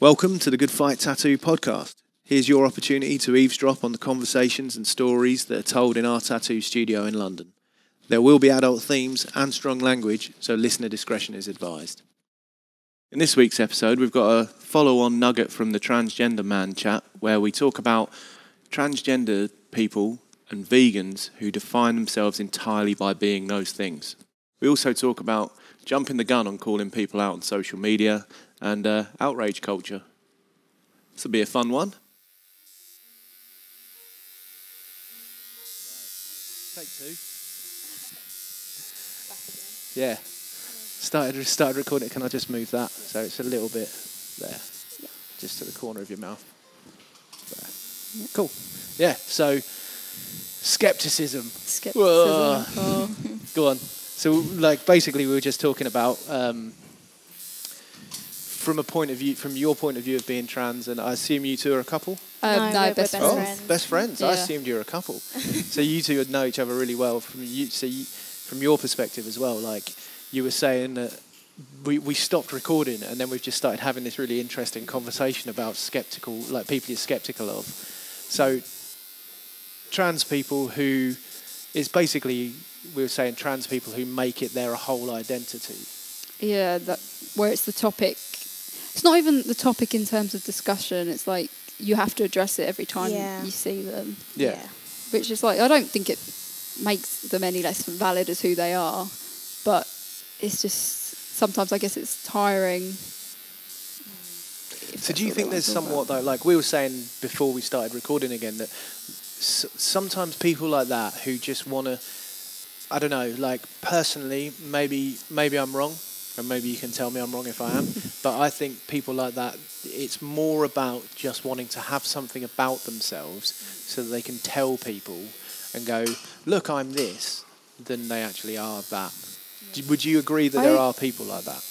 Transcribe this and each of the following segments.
Welcome to the Good Fight Tattoo podcast. Here's your opportunity to eavesdrop on the conversations and stories that are told in our tattoo studio in London. There will be adult themes and strong language, so listener discretion is advised. In this week's episode, we've got a follow on nugget from the Transgender Man chat where we talk about transgender people and vegans who define themselves entirely by being those things. We also talk about jumping the gun on calling people out on social media and uh, outrage culture. This will be a fun one. Take two. Yeah. Started started recording it. Can I just move that so it's a little bit there, just to the corner of your mouth. There. Cool. Yeah. So skepticism. Skepticism. Oh. Go on. So, like, basically, we were just talking about um, from a point of view, from your point of view of being trans, and I assume you two are a couple. Um, No, no, we're- we're best best friends. friends. best friends. I assumed you were a couple. so you two would know each other really well. From you, so you, from your perspective as well, like you were saying that we we stopped recording, and then we've just started having this really interesting conversation about skeptical, like people you're skeptical of. So trans people who is basically we were saying trans people who make it their whole identity. Yeah, that where it's the topic. It's not even the topic in terms of discussion. It's like you have to address it every time Yeah. you see them, Yeah. which is like I don't think it makes them any less valid as who they are, but it's just sometimes I guess it's tiring. So do you think there's want to somewhat though, like we were saying before we started recording again, that s- sometimes people like that who just want to, I don't know, like personally, maybe maybe I'm wrong, and maybe you can tell me I'm wrong if I am, but I think people like that, it's more about just wanting to have something about themselves so that they can tell people and go, look, I'm this, than they actually are that. Would you agree that there are people like that?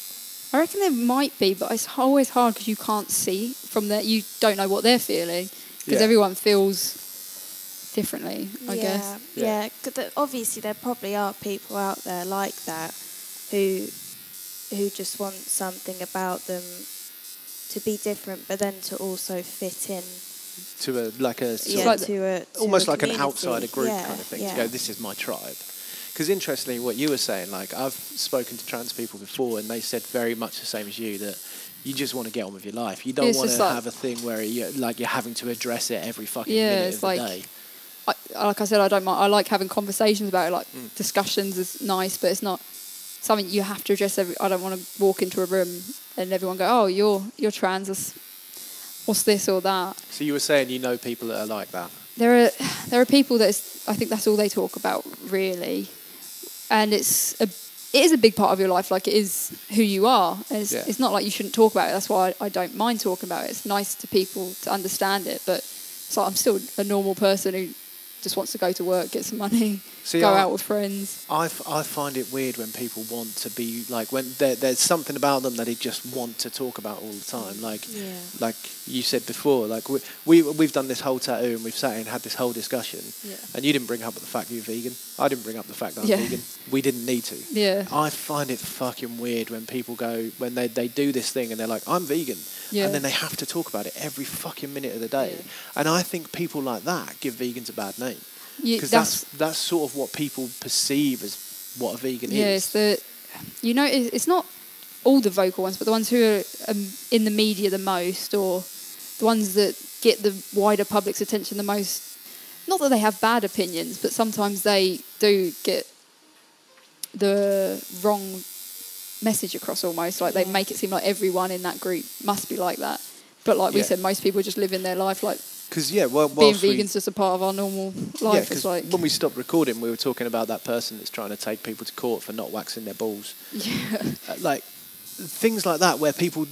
I reckon there might be, but it's always hard because you can't see from there. You don't know what they're feeling because Yeah. everyone feels differently. I yeah, guess. Yeah. yeah. 'cause the- obviously, there probably are people out there like that who who just want something about them to be different, but then to also fit in. To a like a sort Yeah, of like to a to almost a like an outsider group Yeah, kind of thing Yeah. to go this is my tribe because interestingly what you were saying like i've spoken to trans people before and they said very much the same as you that you just want to get on with your life you don't want to like- have a thing where you like you're having to address it every fucking Yeah, minute it's of the day I, like I said, I don't mind. I like having conversations about it. Like Mm. discussions is nice, but it's not something you have to address. Every I don't want to walk into a room and everyone go, "Oh, you're you're trans. What's- this or that?" so you were saying you know people that are like that There are there are people that I think that's all they talk about really, and it's a it is a big part of your life. Like it is who you are. It's, Yeah. it's not like you shouldn't talk about it. That's why I, I don't mind talking about it. It's nice to people to understand it, but it's like I'm still a normal person who just wants to go to work, get some money, See, go I- out with friends. I, f- I find it weird when people want to be like when there, there's something about them that they just want to talk about all the time like Yeah. like you said before like we, we we've done this whole tattoo and we've sat and had this whole discussion Yeah. and you didn't bring up the fact you're vegan I didn't bring up the fact that I'm Yeah. vegan we didn't need to Yeah. I find it fucking weird when people go when they, they do this thing and they're like I'm vegan Yeah. and then they have to talk about it every fucking minute of the day Yeah. and I think people like that give vegans a bad name Because that's that's sort of what people perceive as what a vegan yeah, is it's the you know it's not all the vocal ones, but the ones who are um, in the media the most, or the ones that get the wider public's attention the most. Not that they have bad opinions, but sometimes they do get the wrong message across. Almost like they make it seem like everyone in that group must be like that. But like we said, most people just live in their life like Because yeah, well, being we- vegan's just a part of our normal yeah, it's like when we stopped recording, we were talking about that person that's trying to take people to court for not waxing their balls. yeah, Uh, like things like that, where people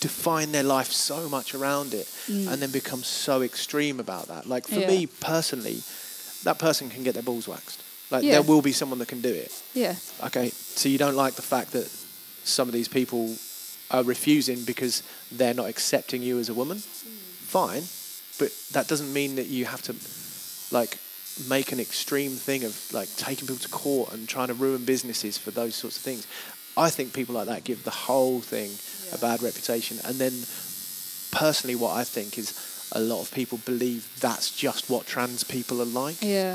define their life so much around it, and then become so extreme about that. Like for Mm. Yeah. me personally, that person can get their balls waxed. Like Yeah. there will be someone that can do it. yeah, Okay, so you don't like the fact that some of these people are refusing because they're not accepting you as a woman. Fine, but that doesn't mean that you have to like make an extreme thing of like taking people to court and trying to ruin businesses for those sorts of things. I think people like that give the whole thing a bad reputation, and then personally, what I think is a lot of people believe that's just what trans people are like. Yeah.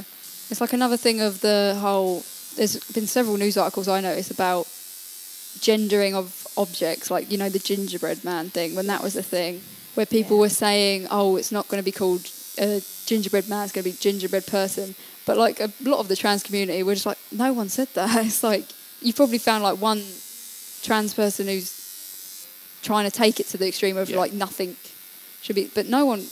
It's like another thing of the whole. There's been several news articles I noticed about gendering of objects, like, you know, the gingerbread man thing, when that was a thing, where people Yeah. were saying, oh, it's not going to be called a gingerbread man, it's going to be gingerbread person. But, like, a lot of the trans community were just like, no one said that. It's like, you probably found, like, one trans person who's trying to take it to the extreme of, Yeah. like, nothing should be. But no one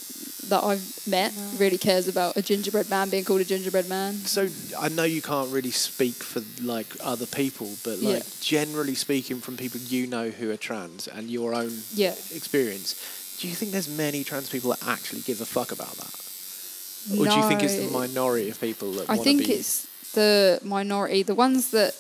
that I've met No. really cares about a gingerbread man being called a gingerbread man. So I know you can't really speak for like other people, but like Yeah. generally speaking, from people you know who are trans and your own Yeah. experience, do you think there's many trans people that actually give a fuck about that, or do you think it's the minority of people that I want to think it's the minority, the ones that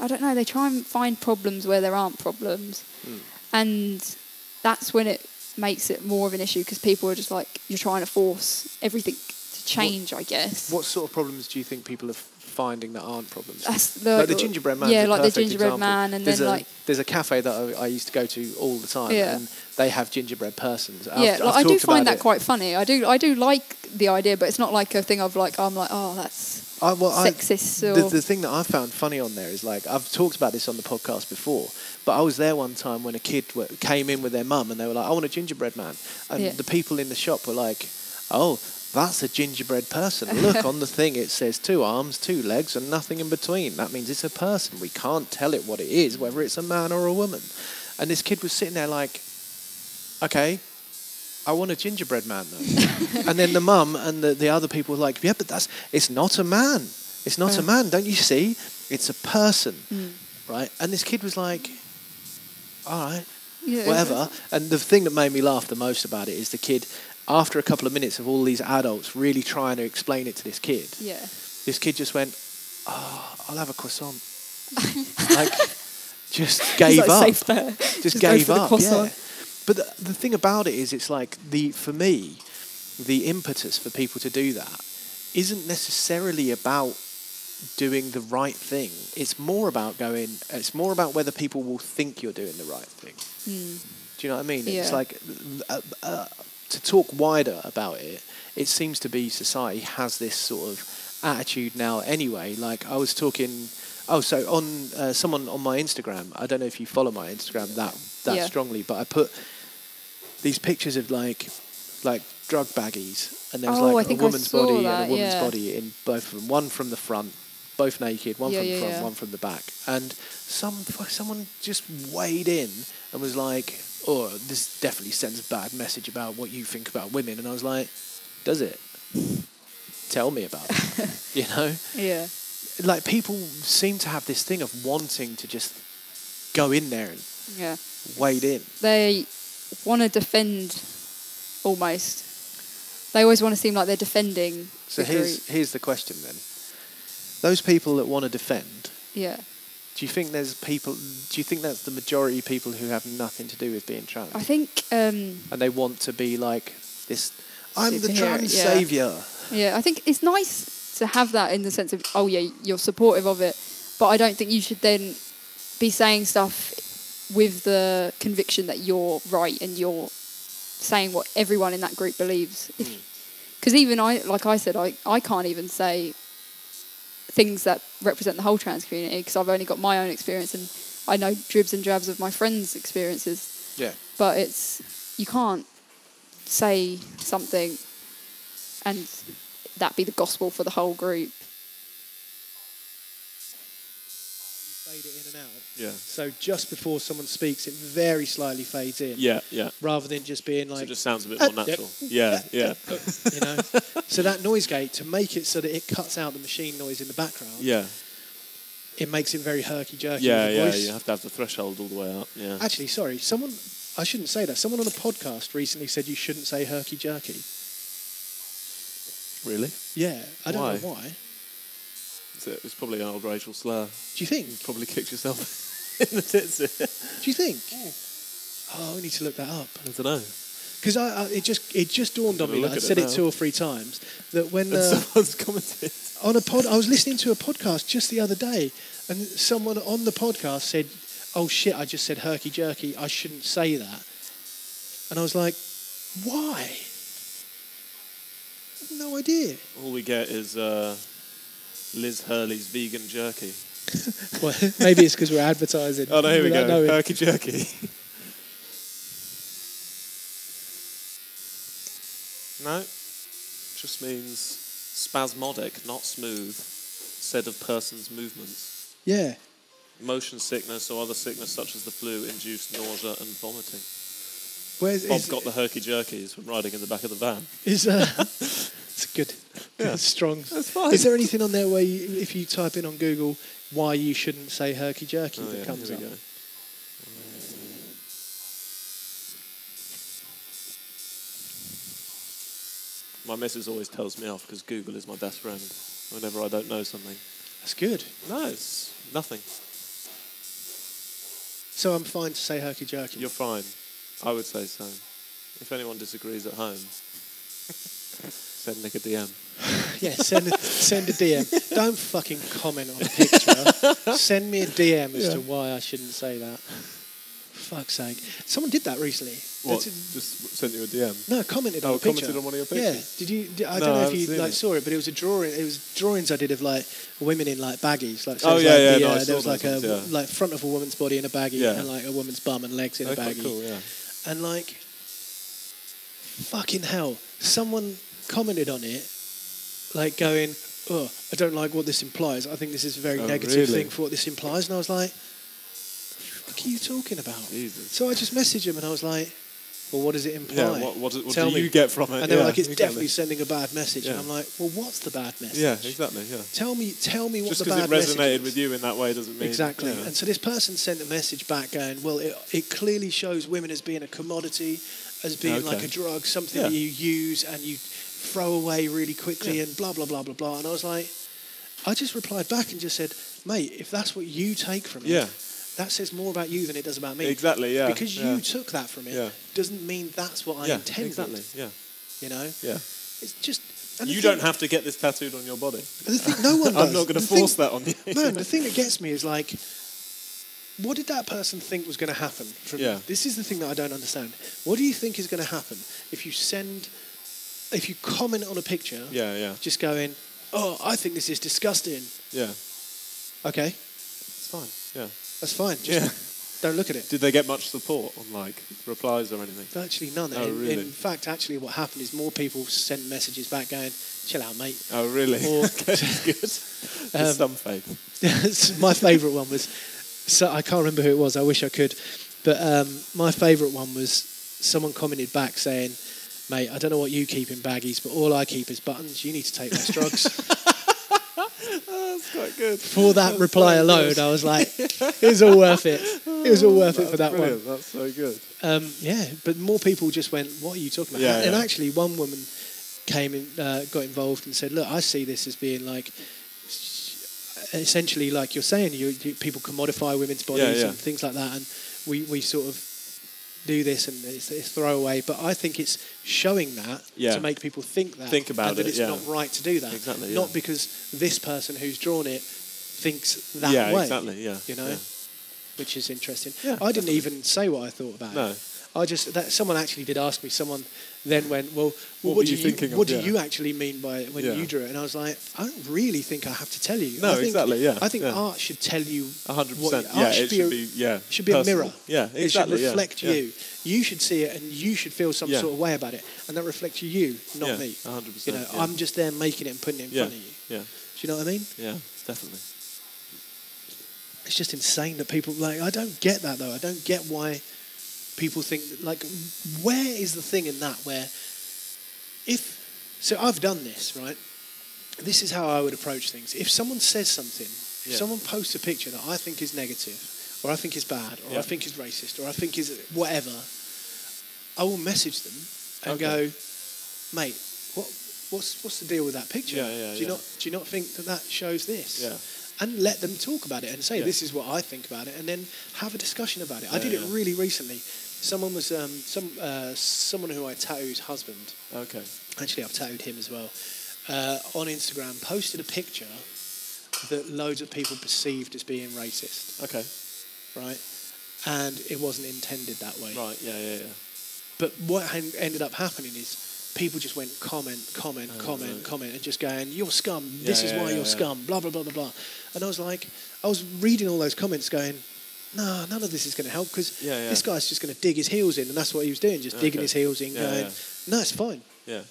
I don't know. They try and find problems where there aren't problems, Hmm. and that's when it makes it more of an issue because people are just like you're trying to force everything to change. I guess What sort of problems do you think people are finding that aren't problems? that's the like the gingerbread man. Yeah, like the gingerbread man, and there's then a, like there's a cafe that I, I used to go to all the time, Yeah. and they have gingerbread persons. I've- yeah, I've like, I do find that it. quite funny. I do I do like the idea, but it's not like a thing of like I'm like oh that's I, well, I, sexist the, or the thing that I found funny on there is like I've talked about this on the podcast before, but I was there one time when a kid w- came in with their mum and they were like, "I want a gingerbread man," and Yeah. the people in the shop were like, "Oh." That's a gingerbread person. Look on the thing; it says two arms, two legs, and nothing in between. That means it's a person. We can't tell it what it is, whether it's a man or a woman. And this kid was sitting there like, "Okay, I want a gingerbread man though. and then the mum and the, the other people were like, yeah, but that's it's not a man. It's not a man. Don't you see? It's a person, Mm. right? And this kid was like, all right, Yeah. whatever. And the thing that made me laugh the most about it is the kid, after a couple of minutes of all these adults really trying to explain it to this kid, Yeah. this kid just went, oh, I'll have a croissant. like, just gave It's like up just, Just gave up. Yeah. But the, the thing about it is, it's like the for me, the impetus for people to do that isn't necessarily about doing the right thing. It's more about going. It's more about whether people will think you're doing the right thing. Mm. Do you know what I mean? It's Yeah. like uh, uh, to talk wider about it. It seems to be society has this sort of attitude now. Anyway, like I was talking. Oh, so on uh, someone on my Instagram. I don't know if you follow my Instagram that that Yeah. strongly, but I put these pictures of like like drug baggies, and there was Oh, like a think woman's body that, and a woman's yeah. body in both of them. One from the front, both naked. One Yeah, from the yeah, front, yeah. one from the back. And some someone just weighed in and was like, "Oh, this definitely sends a bad message about what you think about women." And I was like, "Does it? Tell me about it." you know, Yeah. like people seem to have this thing of wanting to just go in there and Yeah. wade in. They want to defend almost. They always want to seem like they're defending. So the here's group. here's the question then: Those people that want to defend, Yeah. Do you think there's people? Do you think that's the majority of people who have nothing to do with being trans, I think. Um, and they want to be like this? I'm the trans yeah. savior. yeah. I think it's nice to have that in the sense of, oh yeah, you're supportive of it, but I don't think you should then be saying stuff with the conviction that you're right and you're saying what everyone in that group believes. Hmm. Because even I, like I said, I, I can't even say things that represent the whole trans community because I've only got my own experience and I know dribs and drabs of my friends' experiences. Yeah. But it's you can't say something and that be the gospel for the whole group. Fade it in and out. Yeah. So just before someone speaks, it very slightly fades in. Yeah, yeah. Rather than just being So like, it just sounds a bit Uh, more yep. natural. Yeah, yeah. you know. so that noise gate to make it so that it cuts out the machine noise in the background. Yeah. It makes it very herky jerky. Yeah, yeah. voice. You have to have the threshold all the way up. Yeah. Actually, sorry, someone. I shouldn't say that. Someone on a podcast recently said you shouldn't say herky jerky. Really? Yeah, I don't Why? know why. It's, a- it's probably an old racial slur. Do you think? You Probably kicked yourself in the tits. Do you think? Oh, I need to look that up. I don't know. Because I, I, it just it just dawned on me. That I at it said it, two or three times that when uh, someone's commented. on a pod, I was listening to a podcast just the other day, and someone on the podcast said, "Oh shit, I just said herky jerky. I shouldn't say that." And I was like, why? No idea. All we get is uh, Liz Hurley's vegan jerky. Well, maybe it's because we're advertising. Oh no, here we go. knowing. Herky jerky. no, just means spasmodic, not smooth. Said of person's movements. Yeah. Motion sickness or other sickness such as the flu induced nausea and vomiting. Where's Bob got the herky jerkies from riding in the back of the van. is uh, it's good, Yeah. strong. That's fine. Is there anything on there where you, if you type in on Google why you shouldn't say herky jerky Oh, that yeah, comes here up? go. My missus always tells me off because Google is my best friend. Whenever I don't know something, That's good. no, it's nothing. So I'm fine to say herky jerky. You're fine. I would say so. If anyone disagrees at home, send Nick a DM. Yeah, send a, send a DM. Don't fucking comment on a picture. send me a DM as to why I shouldn't say that. Fuck's sake. Someone did that recently. What? Just sent you a DM. No, commented on Oh, a picture. commented on one of your pictures. Yeah. Did you? Did, I No, don't I know if you like it. saw it, but it was a drawing. It was drawings I did of like women in like baggies. Like, so Oh, yeah, like yeah, the, no, uh, there was like a yeah. like front of a woman's body in a baggie, Yeah. and like a woman's bum and legs in Oh, a baggie. cool, yeah. And like, fucking hell, someone commented on it, like going, "Oh, I don't like what this implies. I think this is a very Oh, negative really? thing for what this implies." And I was like, "What are you talking about?" Jesus. So I just messaged him and I was like, "Well, what does it imply?" Yeah, what, what, do- what Tell do me. you get from it? And they were like, "It's exactly. definitely sending a bad message." And Yeah. I'm like, "Well, what's the bad message?" Yeah, exactly, yeah. Tell me, tell me what Just the because bad it message resonated is. with you in that way doesn't mean... Exactly. Yeah. And so this person sent a message back going, well, it, it clearly shows women as being a commodity, as being Okay. like a drug, something Yeah. that you use and you throw away really quickly and blah, blah, blah, blah, blah. And I was like, I just replied back and just said, mate, if that's what you take from it, Yeah. that says more about you than it does about me. Exactly, yeah. Because yeah. you took that from it Yeah. doesn't mean that's what I yeah, intended. exactly, yeah, You know? yeah. It's just... and You thing- don't have to get this tattooed on your body. The thing, no one does. I'm not going to thing- force that on you. Man, the thing that gets me is like, what did that person think was going to happen? From, Yeah. This is the thing that I don't understand. What do you think is going to happen if you send, if you comment on a picture, yeah, yeah, just going, oh, I think this is disgusting. yeah. Okay, It's fine, yeah. that's fine. Just Yeah. don't look at it. Did they get much support on, like, replies or anything? Virtually none. Oh, in, really? in fact, actually, what happened is more people sent messages back going, chill out, mate. Oh, really? Or- okay, good. Um, some faith. My favourite one was so I can't remember who it was. I wish I could, but um, my favourite one was someone commented back saying, "Mate, I don't know what you keep in baggies, but all I keep is buttons. You need to take less drugs." That's quite good. For that reply alone, I was like, "It was all worth it. It was all worth it for that one." That's so good. Um, yeah, but more people just went, "What are you talking about?" Yeah, and yeah. actually, one woman came in, uh, got involved, and said, "Look, I see this as being like." Essentially, like you're saying, you, you, people commodify women's bodies yeah. and things like that, and we, we sort of do this and it's, it's throwaway. But I think it's showing that Yeah. to make people think that, Think about and that it, it's yeah. not right to do that. Exactly, Not yeah. because this person who's drawn it thinks that yeah, way. exactly, yeah. You know, which is interesting. Yeah, I didn't even say what I thought about it. No. I just that someone actually did ask me. Someone then went, "Well, well what, were do you you thinking of? What do Yeah. you actually mean by when Yeah. you drew it?" And I was like, "I don't really think I have to tell you. No, I think, exactly, yeah, I think yeah. art should tell you hundred what- percent. art Yeah, should it be should be. Yeah, should be a mirror. Yeah, exactly. It should reflect you. You should see it, and you should feel some sort of way about it, and that reflects you, not Yeah, me. hundred You know. I'm just there making it and putting it in front of you. yeah, Do you know what I mean? yeah, definitely. It's just insane that people like. I don't get that though. I don't get why people think like. Where is the thing in that where, if so, I've done this right. This is how I would approach things. If someone says something, if Yeah. someone posts a picture that I think is negative, or I think is bad, or I think is racist, or I think is whatever, I will message them and Okay. go, mate, what, what's what's the deal with that picture? Yeah, yeah, do you yeah. not do you not think that that shows this? Yeah. and let them talk about it and say Yeah. this is what I think about it, and then have a discussion about it. I Yeah, did it really recently. Someone was um, some uh, someone who I tattooed husband. Okay. Actually, I've tattooed him as well. Uh, on Instagram, posted a picture that loads of people perceived as being racist, Okay. right? And it wasn't intended that way. Right. Yeah. Yeah. Yeah. But what ended up happening is people just went comment, comment, Oh, comment, right. comment, and just going, "You're scum. This Yeah, is yeah, why yeah, you're scum." Blah blah blah blah blah. And I was like, I was reading all those comments, going, "No, none of this is going to help because Yeah, yeah. this guy's just going to dig his heels in, and that's what he was doing, just digging his heels in, Yeah, going. "No, it's fine." Yeah.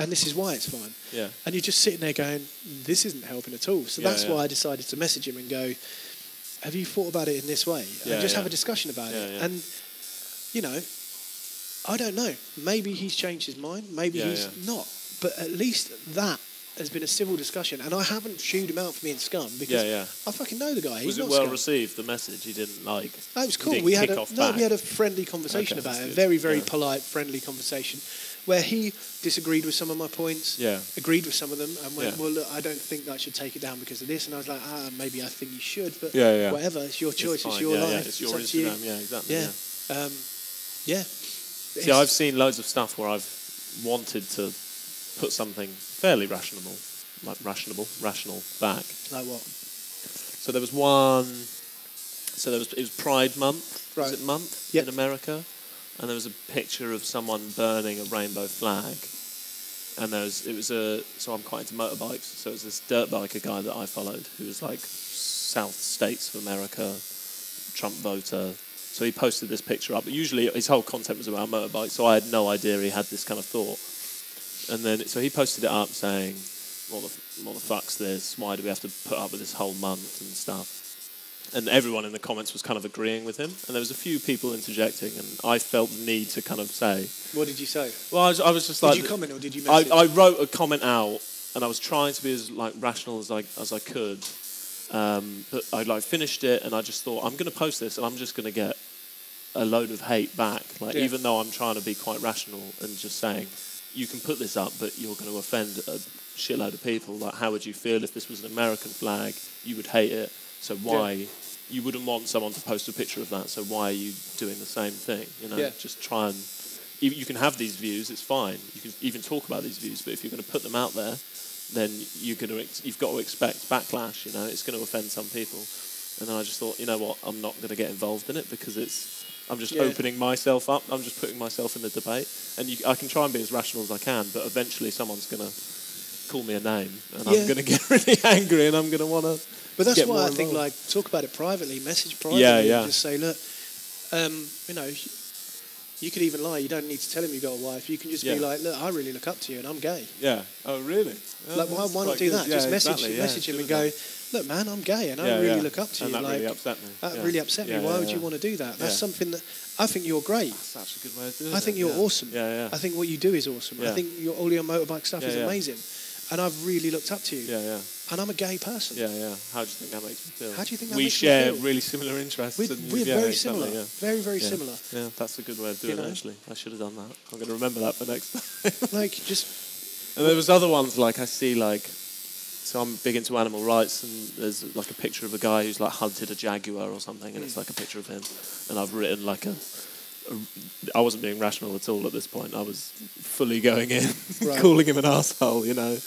And this is why it's fine. Yeah. And you're just sitting there going, this isn't helping at all. So that's why I decided to message him and go, have you thought about it in this way? Yeah, and just have a discussion about it. yeah. And, you know, I don't know. Maybe he's changed his mind. Maybe he's not. But at least that has been a civil discussion. And I haven't chewed him out for being scum because Yeah, yeah. I fucking know the guy. He's Was it well scum. received? The message he didn't like. That was cool. We had a no, back. we had a friendly conversation Okay, about it. good. Very, very Yeah. polite, friendly conversation, where he disagreed with some of my points, Yeah. agreed with some of them, and went. "Well, look, I don't think I should take it down because of this." And I was like, "Ah, maybe I think you should, but Yeah, yeah. whatever. It's your choice. It's, fine. your life. It's your up to you." Yeah, exactly. Yeah. yeah. Um, yeah. See, It's- I've seen loads of stuff where I've wanted to put something fairly rational, like rational, rational back. like what? So there was one. So there was it was Pride Month. Right. Was it month Yep. in America? And there was a picture of someone burning a rainbow flag. And there was it was a so I'm quite into motorbikes. So it was this dirt biker guy that I followed who was like South States of America, Trump voter. So he posted this picture up. But usually his whole content was about motorbikes. So I had no idea he had this kind of thought. And then so he posted it up saying, "What the what the fuck's this? Why do we have to put up with this whole month and stuff?" And everyone in the comments was kind of agreeing with him. And there was a few people interjecting, and I felt the need to kind of say, What did you say? "Well, I was, I was just like. Did you comment or did you I, message? I wrote a comment out, and I was trying to be as like rational as I as I could. Um, but I like finished it, and I just thought I'm going to post this, and I'm just going to get a load of hate back. Like Yeah. even though I'm trying to be quite rational and just saying, you can put this up, but you're going to offend a shitload of people. Like how would you feel if this was an American flag? You would hate it. So why? You wouldn't want someone to post a picture of that. So why are you doing the same thing? You know, Yeah. just try and you you can have these views. It's fine. You can even talk about these views. But if you're going to put them out there, then you're going to ex- you've got to expect backlash. You know, it's going to offend some people. And then I just thought, you know what, I'm not going to get involved in it because it's I'm just Yeah. opening myself up. I'm just putting myself in the debate, and you, I can try and be as rational as I can, but eventually someone's going to call me a name, and Yeah. I'm going to get really angry, and I'm going to want to. But that's why I think like talk about it privately, message privately, Yeah, and just say, look, um, you know, you could even lie. You don't need to tell him you've got a wife. You can just Yeah. be like, look, I really look up to you, and I'm gay. Yeah. Oh, really? Oh, like, why, why not do good. that? Yeah, just message exactly, yeah, message him and go, done. Look, man, I'm gay, and I really look up to and you. that like really upset me. that really upset me. Why would you want to do that? That's something that I think you're great. That's such a good way of doing I it. I think you're awesome. Yeah, yeah. I think what you do is awesome. I think your, all your motorbike stuff is yeah. amazing, and I've really looked up to you. Yeah, yeah. And I'm a gay person. Yeah, yeah. How do you think that makes me feel? How do you think that we makes me share feel? really similar interests? We're, and we're very similar. Yeah. Very, very Yeah. similar. Yeah, that's a good way of doing know? it. Actually, I should have done that. I'm going to remember that for next time. like just and there was other ones like I see like, so I'm big into animal rights, and there's like a picture of a guy who's like hunted a jaguar or something, and it's like a picture of him, and I've written like a. a I wasn't being rational at all at this point. I was fully going in, Right. calling him an asshole, you know.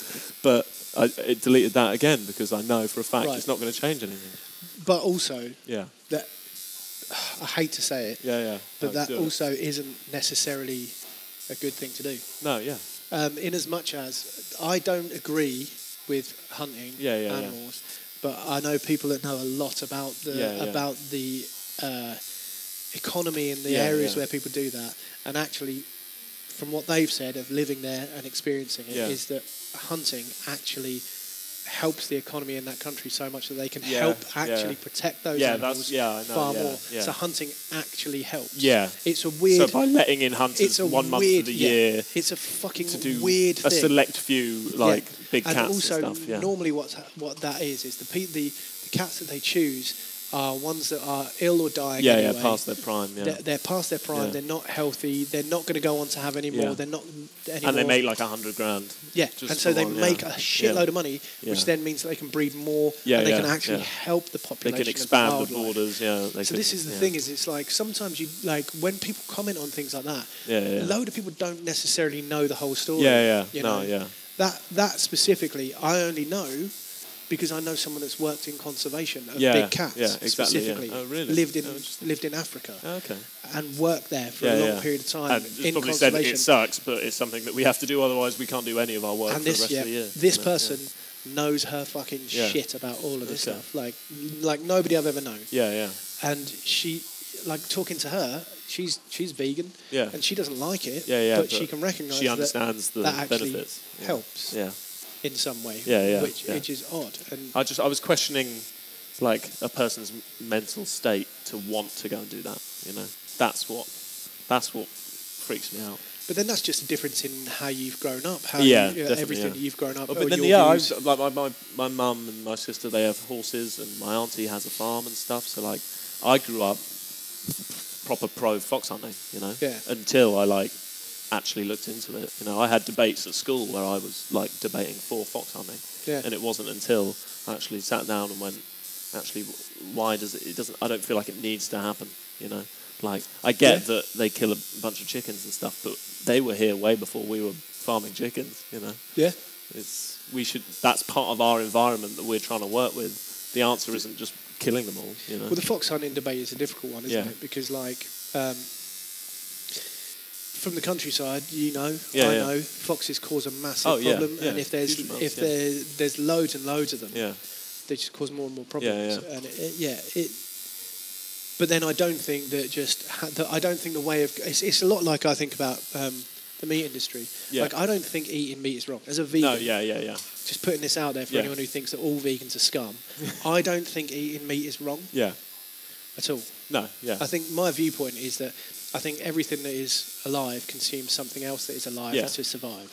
But I it deleted that again because I know for a fact Right. it's not going to change anything. but also Yeah, that I hate to say it, yeah, yeah. but that also isn't necessarily a good thing to do. No, yeah, Um, in as much as I don't agree with hunting Yeah, yeah, animals, but I know people that know a lot about the about the uh, economy in the areas where people do that, and actually, from what they've said of living there and experiencing it, is that hunting actually helps the economy in that country so much that they can Yeah, help yeah. actually protect those Yeah, animals yeah, know, far yeah, more. yeah. So hunting actually helps. yeah. It's a weird. So by letting in hunters it's a one month weird, of the yeah, year It's a fucking to do weird a thing. select few like Yeah. big and cats also and stuff. Yeah, normally what's ha- what that is is the, pe- the the cats that they choose are ones that are ill or dying. yeah, anyway. yeah, past their prime. Yeah, They're, they're past their prime. Yeah. They're not healthy. They're not going to go on to have any more. Yeah. They're not anymore. and they make like a hundred grand. yeah, just and so they one, make a shitload of money, which then means that they can breed more, Yeah, and they can actually help the population. They can expand the borders. Yeah, they So can, this is the thing: is it's like sometimes you like when people comment on things like that. Yeah, yeah. A load of people don't necessarily know the whole story. Yeah, yeah, you no, yeah, That that specifically, I only know because I know someone that's worked in conservation of Yeah, big cats yeah, exactly, yeah. specifically. Oh, really? Lived in Oh, lived in Africa oh, Okay. and worked there for yeah, a long yeah. period of time And in probably said conservation. it sucks, but it's something that we have to do. Otherwise, we can't do any of our work and for this the rest yeah, of the year. this you know? person knows her fucking Yeah. shit about all of this Okay. stuff. Like like nobody I've ever known. Yeah, yeah, And she like talking to her, she's she's vegan yeah. and she doesn't like it. Yeah, yeah, But, but she can recognise she that understands the that actually benefits. Yeah. helps Yeah. In some way. Yeah, yeah, Which yeah. which is odd. And I just I was questioning like a person's mental state to want to go and do that. You know, that's what that's what freaks me out. But then that's just a difference in how you've grown up, how Yeah, you, uh, definitely, everything yeah. that you've grown up. Oh, but then your yeah, views. was, like my my my mum and my sister they have horses and my auntie has a farm and stuff. So like I grew up proper pro fox hunting. You know, Yeah. until I like actually looked into it. You know, I had debates at school where I was like debating for fox hunting. yeah. and it wasn't until I actually sat down and went, actually, why does it? It doesn't. I don't feel like it needs to happen. You know, like I get Yeah. that they kill a bunch of chickens and stuff, but they were here way before we were farming chickens. You know, yeah. it's we should. That's part of our environment that we're trying to work with. The answer isn't just killing them all. You know. Well, the fox hunting debate is a difficult one, isn't Yeah. it? Because like. Um, from the countryside, you know, Yeah, I yeah. know, foxes cause a massive Oh, problem, and if there's huge if there there's loads and loads of them, yeah. they just cause more and more problems. yeah. yeah. And it, it, yeah, it. But then I don't think that just ha- that I don't think the way of it's, it's a lot like I think about um, the meat industry. Yeah. Like I don't think eating meat is wrong. As a vegan, No, yeah, yeah, yeah, just putting this out there for anyone who thinks that all vegans are scum. I don't think eating meat is wrong yeah. at all. No, yeah, I think my viewpoint is that I think everything that is alive consumes something else that is alive Yeah. to survive.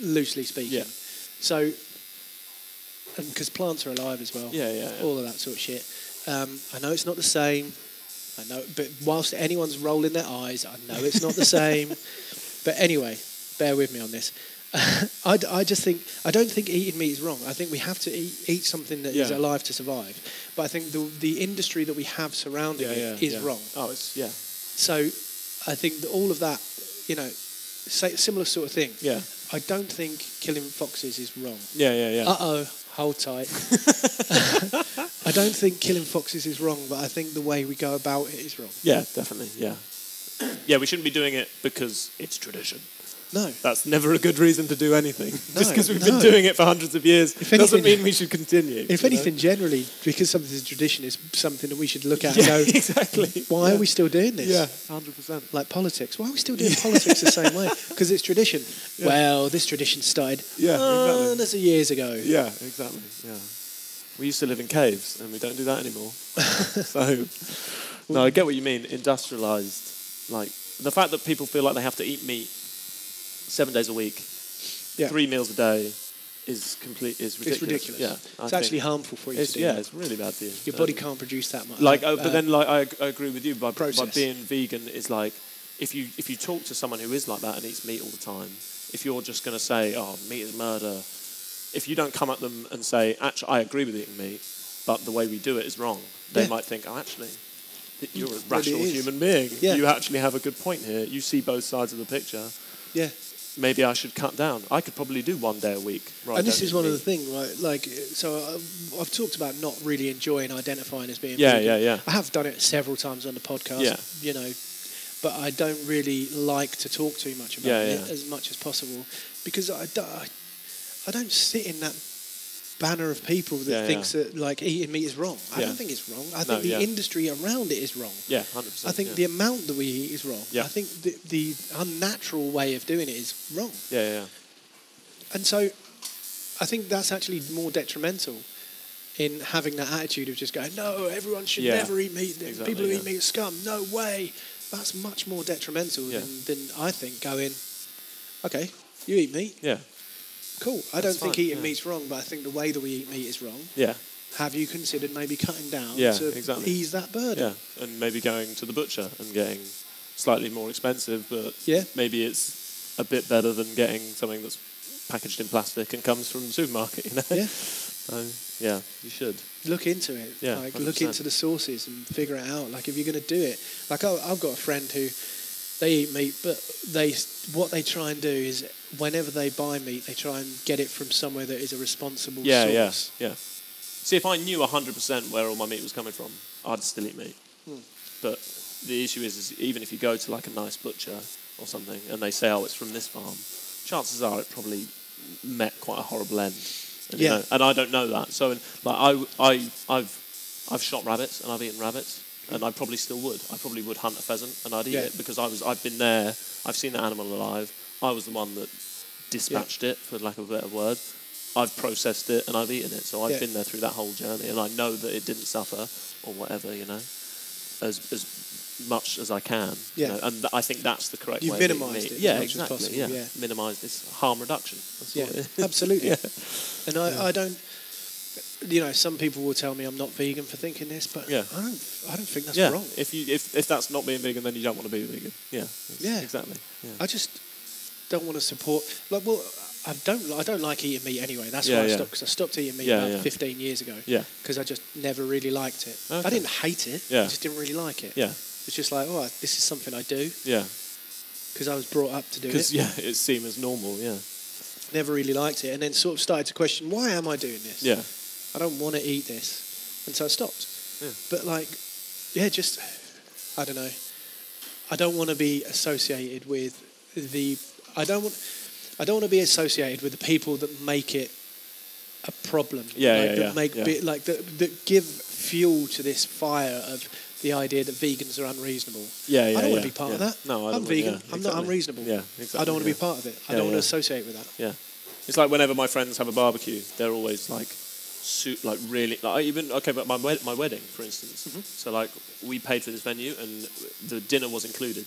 Loosely speaking. Yeah. So, because plants are alive as well. yeah, yeah. yeah. All of that sort of shit. Um, I know it's not the same. I know, but whilst anyone's rolling their eyes, I know it's not the same. But anyway, bear with me on this. I, d- I just think I don't think eating meat is wrong. I think we have to eat, eat something that is Yeah. alive to survive. But I think the the industry that we have surrounding yeah, it yeah, is yeah. wrong. Oh, it's yeah, So I think that all of that, you know, say, similar sort of thing. yeah, I don't think killing foxes is wrong. yeah, yeah, yeah. Uh oh, hold tight. I don't think killing foxes is wrong, but I think the way we go about it is wrong. Yeah, definitely. Yeah. Yeah, we shouldn't be doing it because it's tradition. No. That's never a good reason to do anything. No, Just because we've no. been doing it for hundreds of years If doesn't anything- mean we should continue. If you know? anything, generally, because something's a tradition is something that we should look at yeah, and go, exactly. why yeah. are we still doing this? Yeah, hundred percent. Like politics. Why are we still doing politics the same way? Because it's tradition. Yeah. Well, this tradition started Yeah, uh, exactly. hundreds of years ago. Yeah, exactly. Yeah. We used to live in caves, and we don't do that anymore. so, no, I get what you mean. Industrialized, like the fact that people feel like they have to eat meat seven days a week, Yeah. three meals a day, is complete is ridiculous. It's ridiculous. Yeah, It's actually harmful for you it's, to do. yeah, that. it's really bad for you. Your body can't produce that much. like uh, but Uh, then like I, I agree with you by, by being vegan is like if you if you talk to someone who is like that and eats meat all the time if you're just going to say oh meat is murder if you don't come at them and say actually I agree with eating meat but the way we do it is wrong they Yeah. might think oh actually you're a rational human being Yeah. you actually have a good point here you see both sides of the picture yeah. Maybe I should cut down I could probably do one day a week right and this is one of the things, right? Like, so I've, I've talked about not really enjoying identifying as being. yeah vegan. yeah yeah I have done it several times on the podcast. Yeah. You know, but I don't really like to talk too much about Yeah, it yeah. as much as possible because I, do, I, I don't sit in that banner of people that Yeah, thinks that like eating meat is wrong. I Yeah. don't think it's wrong. I No, think the yeah. industry around it is wrong. yeah 100% I think yeah. the amount that we eat is wrong. Yeah. I think the, the unnatural way of doing it is wrong. yeah yeah, yeah. And so I think that's actually more detrimental in having that attitude of just going, no, everyone should Yeah, never eat meat. exactly, People who yeah. eat meat are scum. No way. That's much more detrimental Yeah. than, than I think going, okay, you eat meat. yeah Cool. I don't think fine, eating yeah. meat's wrong, but I think the way that we eat meat is wrong. yeah Have you considered maybe cutting down Yeah, to exactly. ease that burden? Yeah, and maybe going to the butcher and getting slightly more expensive, but Yeah. maybe it's a bit better than getting something that's packaged in plastic and comes from the supermarket. You know. Yeah. So yeah, you should. look into it. Yeah, like look 100%. into the sources and figure it out. Like if you're going to do it, like I, I've got a friend who they eat meat, but they what they try and do is whenever they buy meat, they try and get it from somewhere that is a responsible Yeah, yeah, source. yeah. See, if I knew 100% where all my meat was coming from, I'd still eat meat. Hmm. But the issue is, is, even if you go to like a nice butcher or something and they say, oh, it's from this farm, chances are it probably met quite a horrible end. And, you Yeah. know, and I don't know that. So, like, I, I, I've, I've shot rabbits and I've eaten rabbits, and I probably still would. I probably would hunt a pheasant and I'd eat Yeah. it because I was, I've been there. I've seen the animal alive. I was the one that dispatched it, for lack of a better word. I've processed it and I've eaten it, so I've Yeah. been there through that whole journey, and I know that it didn't suffer or whatever, you know, as as much as I can. you Yeah. know, and th- I think that's the correct You've way. minimised it Yeah, exactly. possible, yeah, yeah. minimise this harm reduction. That's Yeah, what it is. absolutely. Yeah. And I, I don't. You know, some people will tell me I'm not vegan for thinking this, but Yeah. I don't. I don't think that's yeah. wrong. If you if, if that's not being vegan, then you don't want to be vegan. Yeah. Yeah. Exactly. Yeah. I just don't want to support. Like, well, I don't. I don't like eating meat anyway. That's Yeah, why I stopped. Because I stopped eating meat about yeah. 15 years ago. Yeah. Because I just never really liked it. I didn't hate it. Yeah. I just didn't really like it. Yeah. It's just like, oh, this is something I do Yeah. because I was brought up to do it. Yeah, it seemed as normal. Yeah. Never really liked it, and then sort of started to question, why am I doing this? Yeah. I don't want to eat this, and so I stopped. Yeah. But like, yeah, just I don't know. I don't want to be associated with the. I don't want. I don't want to be associated with the people that make it a problem. Yeah, like, yeah, that yeah, Make yeah. like that, that give fuel to this fire of the idea that vegans are unreasonable. Yeah. Yeah. I don't want to be part of that. No, I want- vegan. I'm exactly. not unreasonable. Yeah. Exactly. I don't want to be part of it. I don't want to associate with that. Yeah, it's like whenever my friends have a barbecue, they're always like, suit like really like I even okay, but my wed- my wedding, for instance. Mm-hmm. So like we paid for this venue and the dinner was included,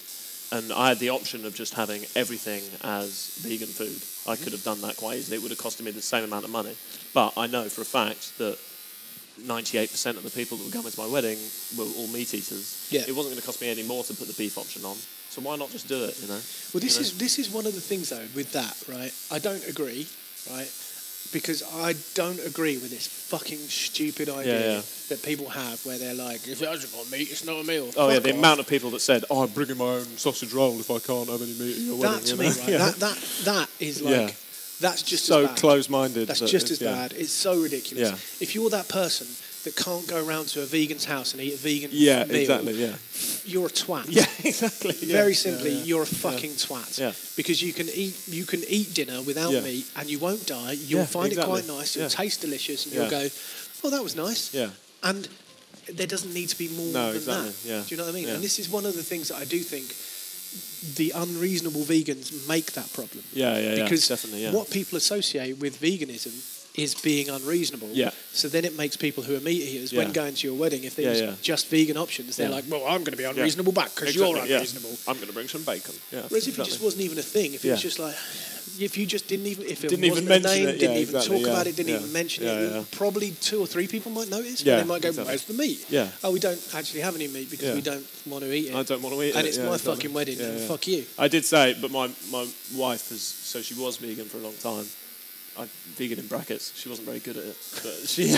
and I had the option of just having everything as vegan food. I Mm-hmm. could have done that quite easily. It would have costed me the same amount of money, but I know for a fact that. 98% of the people that were coming to my wedding were all meat eaters. Yeah. It wasn't going to cost me any more to put the beef option on. So why not just do it, you know? Well, this You know? is this is one of the things though with that, right? I don't agree, right? Because I don't agree with this fucking stupid idea yeah. that people have where they're like, if it hasn't got meat, it's not a meal. Oh yeah, the off. amount of people that said, "Oh, I'm bringing my own sausage roll if I can't have any meat." at your that wedding," to me, know? right? Yeah. That that that is like Yeah. that's just so as bad. close-minded. That's that just as yeah. bad. It's so ridiculous. Yeah. If you're that person that can't go around to a vegan's house and eat a vegan Yeah, meal, exactly. Yeah, you're a twat. yeah, exactly. Very simply, Yeah, yeah. you're a fucking twat. Yeah. Because you can eat you can eat dinner without Yeah. meat and you won't die. You'll Yeah, find exactly. it quite nice. It'll Yeah. taste delicious, and you'll go, "Oh, that was nice." Yeah, And there doesn't need to be more No, than exactly, that. yeah. Do you know what I mean? Yeah. And this is one of the things that I do think the unreasonable vegans make that problem. yeah, yeah, yeah. Because definitely. Yeah. what people associate with veganism is being unreasonable. Yeah. So then it makes people who are meat eaters, when going to your wedding, if Yeah, there's yeah. just vegan options, they're Yeah. like, well, I'm going to be unreasonable back because Exactly, you're yeah. unreasonable. I'm going to bring some bacon. Yeah. Whereas if it just wasn't even a thing, if it was just like, if you just didn't even, if it Didn't even wasn't mention a name, it, didn't yeah, even exactly, talk yeah, about it, didn't yeah, even mention yeah, it, yeah. probably two or three people might notice. Yeah, they might go, exactly. where's the meat? Yeah. Oh, we don't actually have any meat because Yeah. we don't want to eat it. I don't want to eat it. and it's yeah, my exactly. fucking wedding, Yeah, yeah. fuck you. I did say, but my, my wife is so she was vegan for a long time. I vegan in brackets. She wasn't very good at it, but she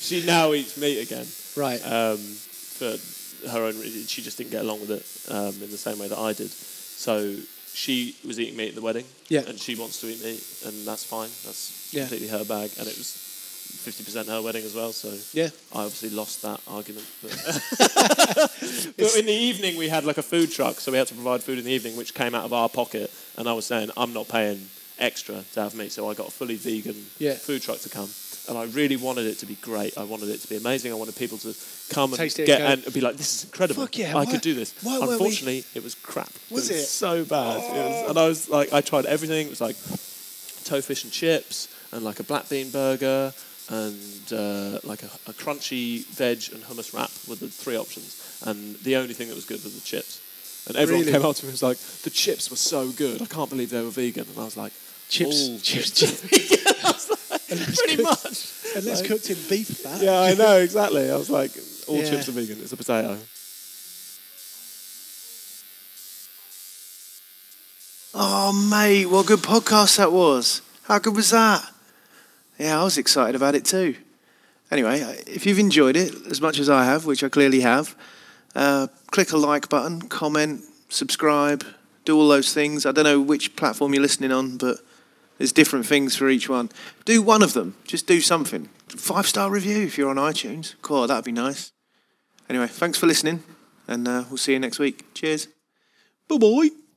she now eats meat again. Right. um, for her own reason. She just didn't get along with it um, in the same way that I did. So she was eating meat at the wedding, Yeah. and she wants to eat meat, and that's fine. That's Yeah. completely her bag, and it was fifty percent her wedding as well. So yeah. I obviously lost that argument. But, but in the evening, we had like a food truck, so we had to provide food in the evening, which came out of our pocket. And I was saying, I'm not paying extra to have meat, so I got a fully vegan Yeah. food truck to come. And I really wanted it to be great. I wanted it to be amazing. I wanted people to come and Taste it get and and be like, "This is incredible! Yeah, I why- could do this." why weren't we- Unfortunately, it was crap. Was it? it? So bad. It was- and I was like, I tried everything. It was like toe fish and chips, and like a black bean burger, and uh, like a, a crunchy veg and hummus wrap were the three options. And the only thing that was good was the chips. And everyone Really? came up to me and was like, "The chips were so good. I can't believe they were vegan." And I was like, Chips, "All chips, chips." Pretty much. And it's Like- cooked in beef fat. Yeah, I know exactly. I was like, all Yeah. chips are vegan. It's a potato. Oh, mate, what a good podcast that was. How good was that? Yeah, I was excited about it too. Anyway, if you've enjoyed it as much as I have, which I clearly have, uh, click a like button, comment, subscribe, do all those things. I don't know which platform you're listening on, but there's different things for each one. Do one of them. Just do something. Five star review if you're on iTunes. Cool, that'd be nice. Anyway, thanks for listening, and uh, we'll see you next week. Cheers. Bye bye.